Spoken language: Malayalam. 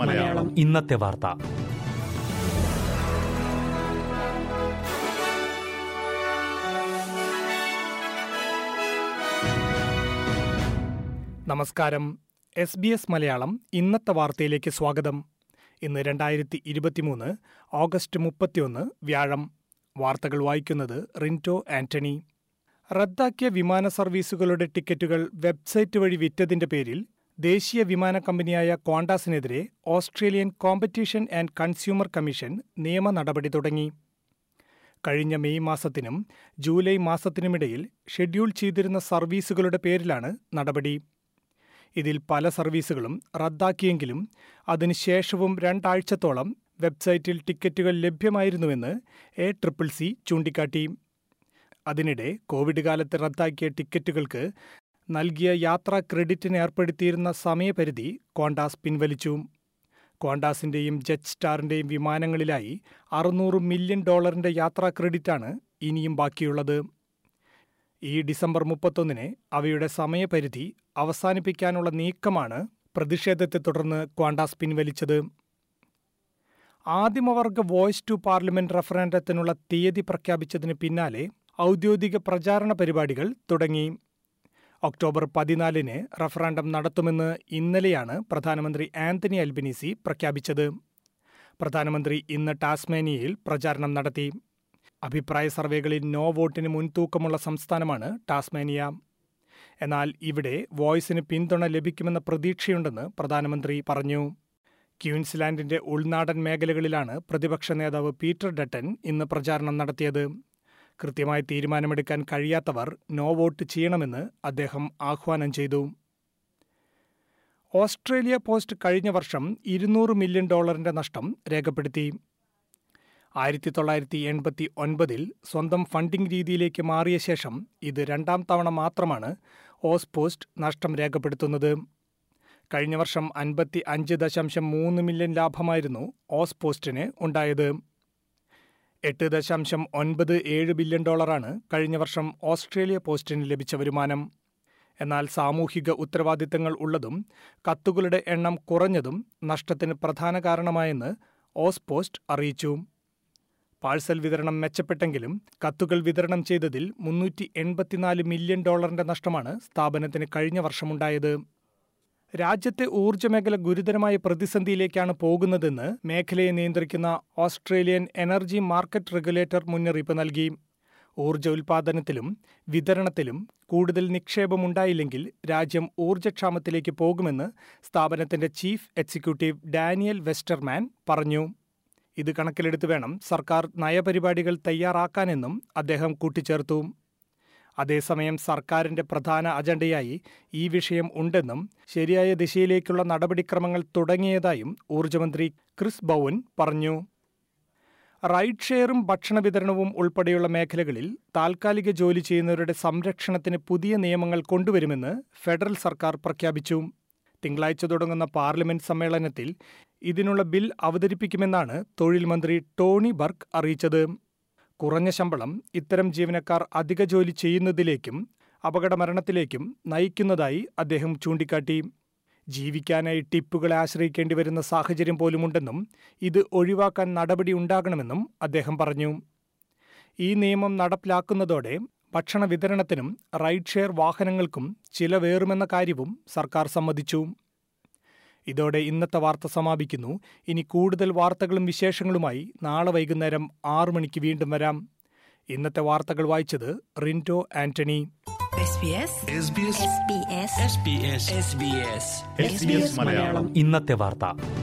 മലയാളം. ഇന്നത്തെ വാർത്ത. നമസ്കാരം. എസ് ബി എസ് മലയാളം ഇന്നത്തെ വാർത്തയിലേക്ക് സ്വാഗതം. ഇന്ന് രണ്ടായിരത്തി ഇരുപത്തിമൂന്ന് ഓഗസ്റ്റ് മുപ്പത്തിയൊന്ന് വ്യാഴം. വാർത്തകൾ വായിക്കുന്നത് റിന്റോ ആന്റണി. റദ്ദാക്കിയ വിമാന സർവീസുകളുടെ ടിക്കറ്റുകൾ വെബ്സൈറ്റ് വഴി വിറ്റതിന്റെ പേരിൽ ദേശീയ വിമാന കമ്പനിയായ കോണ്ടാസിനെതിരെ Australian competition and consumer commission നിയമ നടപടി തുടങ്ങി. കഴിഞ്ഞ മെയ് മാസത്തിനും ജൂലൈ മാസത്തിനുമിടയിൽ ഷെഡ്യൂൾ ചെയ്തിരുന്ന സർവീസുകളുടെ പേരിലാണ് നടപടി. ഇതിൽ പല സർവീസുകളും റദ്ദാക്കിയെങ്കിലും അതിനുശേഷവും രണ്ടാഴ്ചത്തോളം വെബ്സൈറ്റിൽ ടിക്കറ്റുകൾ ലഭ്യമായിരുന്നുവെന്ന് എ ട്രിപ്പിൾ സി ചൂണ്ടിക്കാട്ടി. അതിനിടെ കോവിഡ് കാലത്ത് റദ്ദാക്കിയ ടിക്കറ്റുകൾക്ക് നൽകിയ യാത്രാ ക്രെഡിറ്റിന് ഏർപ്പെടുത്തിയിരുന്ന സമയപരിധി കോണ്ടാസ് പിൻവലിച്ചു. ക്വാണ്ടാസിന്റെയും ജെറ്റ് സ്റ്റാറിന്റെയും വിമാനങ്ങളിലായി അറുന്നൂറ് മില്യൺ ഡോളറിന്റെ യാത്രാ ക്രെഡിറ്റാണ് ഇനിയും ബാക്കിയുള്ളത്. ഈ ഡിസംബർ മുപ്പത്തൊന്നിന് അവയുടെ സമയപരിധി അവസാനിപ്പിക്കാനുള്ള നീക്കമാണ് പ്രതിഷേധത്തെ തുടർന്ന് ക്വാണ്ടാസ് പിൻവലിച്ചത്. ആദിമവർഗ വോയ്സ് ടു പാർലമെന്റ് റഫറാൻഡത്തിനുള്ള തീയതി പ്രഖ്യാപിച്ചതിന് പിന്നാലെ ഔദ്യോഗിക പ്രചാരണ പരിപാടികൾ തുടങ്ങി. ഒക്ടോബർ പതിനാലിന് റഫറാൻഡം നടത്തുമെന്ന് ഇന്നലെയാണ് പ്രധാനമന്ത്രി ആന്റണി അൽബിനിസി പ്രഖ്യാപിച്ചത്. പ്രധാനമന്ത്രി ഇന്ന് ടാസ്മേനിയയിൽ പ്രചാരണം നടത്തി. അഭിപ്രായ സർവേകളിൽ നോ വോട്ടിന് മുൻതൂക്കമുള്ള സംസ്ഥാനമാണ് ടാസ്മേനിയ. എന്നാൽ ഇവിടെ വോയിസിന് പിന്തുണ ലഭിക്കുമെന്ന പ്രതീക്ഷയുണ്ടെന്ന് പ്രധാനമന്ത്രി പറഞ്ഞു. ക്യൂൻസ്ലാൻഡിന്റെ ഉൾനാടൻ മേഖലകളിലാണ് പ്രതിപക്ഷ നേതാവ് പീറ്റർ ഡട്ടൻ ഇന്ന് പ്രചാരണം നടത്തിയത്. കൃത്യമായി തീരുമാനമെടുക്കാൻ കഴിയാത്തവർ നോ വോട്ട് ചെയ്യണമെന്ന് അദ്ദേഹം ആഹ്വാനം ചെയ്തു. ഓസ്ട്രേലിയ പോസ്റ്റ് കഴിഞ്ഞ വർഷം ഇരുന്നൂറ് മില്യൺ ഡോളറിന്റെ നഷ്ടം രേഖപ്പെടുത്തി. ആയിരത്തി തൊള്ളായിരത്തി എൺപത്തി ഒൻപതിൽ സ്വന്തം ഫണ്ടിംഗ് രീതിയിലേക്ക് മാറിയ ശേഷം ഇത് രണ്ടാം തവണ മാത്രമാണ് ഓസ് പോസ്റ്റ് നഷ്ടം രേഖപ്പെടുത്തുന്നത്. കഴിഞ്ഞ വർഷം അൻപത്തി അഞ്ച് ദശാംശം മൂന്ന് മില്യൺ ലാഭമായിരുന്നു ഓസ് പോസ്റ്റിന് ഉണ്ടായത്. എട്ട് ദശാംശം ഒൻപത് ഏഴ് ബില്യൺ ഡോളറാണ് കഴിഞ്ഞ വർഷം ഓസ്ട്രേലിയ പോസ്റ്റിന് ലഭിച്ച വരുമാനം. എന്നാൽ സാമൂഹിക ഉത്തരവാദിത്തങ്ങൾ ഉള്ളതും കത്തുകളുടെ എണ്ണം കുറഞ്ഞതും നഷ്ടത്തിന് പ്രധാന കാരണമായെന്ന് ഓസ് പോസ്റ്റ് അറിയിച്ചു. പാഴ്സൽ വിതരണം മെച്ചപ്പെട്ടെങ്കിലും കത്തുകൾ വിതരണം ചെയ്തതിൽ മുന്നൂറ്റി എൺപത്തിനാല് മില്യൺ ഡോളറിന്റെ നഷ്ടമാണ് സ്ഥാപനത്തിന് കഴിഞ്ഞ വർഷമുണ്ടായത് രാജ്യത്തെ ഊർജ മേഖല ഗുരുതരമായ പ്രതിസന്ധിയിലേക്കാണ് പോകുന്നതെന്ന് മേഖലയെ നിയന്ത്രിക്കുന്ന ഓസ്ട്രേലിയൻ എനർജി മാർക്കറ്റ് റെഗുലേറ്റർ മുന്നറിയിപ്പ് നൽകി. ഊർജ ഉൽപാദനത്തിലും വിതരണത്തിലും കൂടുതൽ നിക്ഷേപമുണ്ടായില്ലെങ്കിൽ രാജ്യം ഊർജക്ഷാമത്തിലേക്ക് പോകുമെന്ന് സ്ഥാപനത്തിന്റെ ചീഫ് എക്സിക്യൂട്ടീവ് ഡാനിയൽ വെസ്റ്റർമാൻ പറഞ്ഞു. ഇത് കണക്കിലെടുത്ത് വേണം സർക്കാർ നയപരിപാടികൾ തയ്യാറാക്കാനെന്നും അദ്ദേഹം കൂട്ടിച്ചേർത്തു. അതേസമയം സർക്കാരിന്റെ പ്രധാന അജണ്ടയായി ഈ വിഷയം ഉണ്ടെന്നും ശരിയായ ദിശയിലേക്കുള്ള നടപടിക്രമങ്ങൾ തുടങ്ങിയതായും ഊർജമന്ത്രി ക്രിസ് ബൌൻ പറഞ്ഞു. റൈഡ് ഷെയറും ഭക്ഷണ വിതരണവും ഉൾപ്പെടെയുള്ള മേഖലകളിൽ താൽക്കാലിക ജോലി ചെയ്യുന്നവരുടെ സംരക്ഷണത്തിന് പുതിയ നിയമങ്ങൾ കൊണ്ടുവരുമെന്ന് ഫെഡറൽ സർക്കാർ പ്രഖ്യാപിച്ചു. തിങ്കളാഴ്ച തുടങ്ങുന്ന പാർലമെന്റ് സമ്മേളനത്തിൽ ഇതിനുള്ള ബിൽ അവതരിപ്പിക്കുമെന്നാണ് തൊഴിൽ മന്ത്രി ടോണി ബർക്ക് അറിയിച്ചത്. കുറഞ്ഞ ശമ്പളം ഇത്തരം ജീവനക്കാർ അധിക ജോലി ചെയ്യുന്നതിലേക്കും അപകടമരണത്തിലേക്കും നയിക്കുന്നതായി അദ്ദേഹം ചൂണ്ടിക്കാട്ടി. ജീവിക്കാനായി ടിപ്പുകളെ ആശ്രയിക്കേണ്ടി വരുന്ന സാഹചര്യം പോലുമുണ്ടെന്നും ഇത് ഒഴിവാക്കാൻ നടപടി ഉണ്ടാകണമെന്നും അദ്ദേഹം പറഞ്ഞു. ഈ നിയമം നടപ്പിലാക്കുന്നതോടെ ഭക്ഷണ വിതരണത്തിനും റൈഡ് ഷെയർ വാഹനങ്ങൾക്കും ചിലവേറുമെന്ന കാര്യവും സർക്കാർ സമ്മതിച്ചു. ഇതോടെ ഇന്നത്തെ വാർത്ത സമാപിക്കുന്നു. ഇനി കൂടുതൽ വാർത്തകളും വിശേഷങ്ങളുമായി നാളെ വൈകുന്നേരം ആറു മണിക്ക് വീണ്ടും വരാം. ഇന്നത്തെ വാർത്തകൾ വായിച്ചത് റിന്റോ ആന്റണി. മലയാളം. ഇന്നത്തെ വാർത്ത.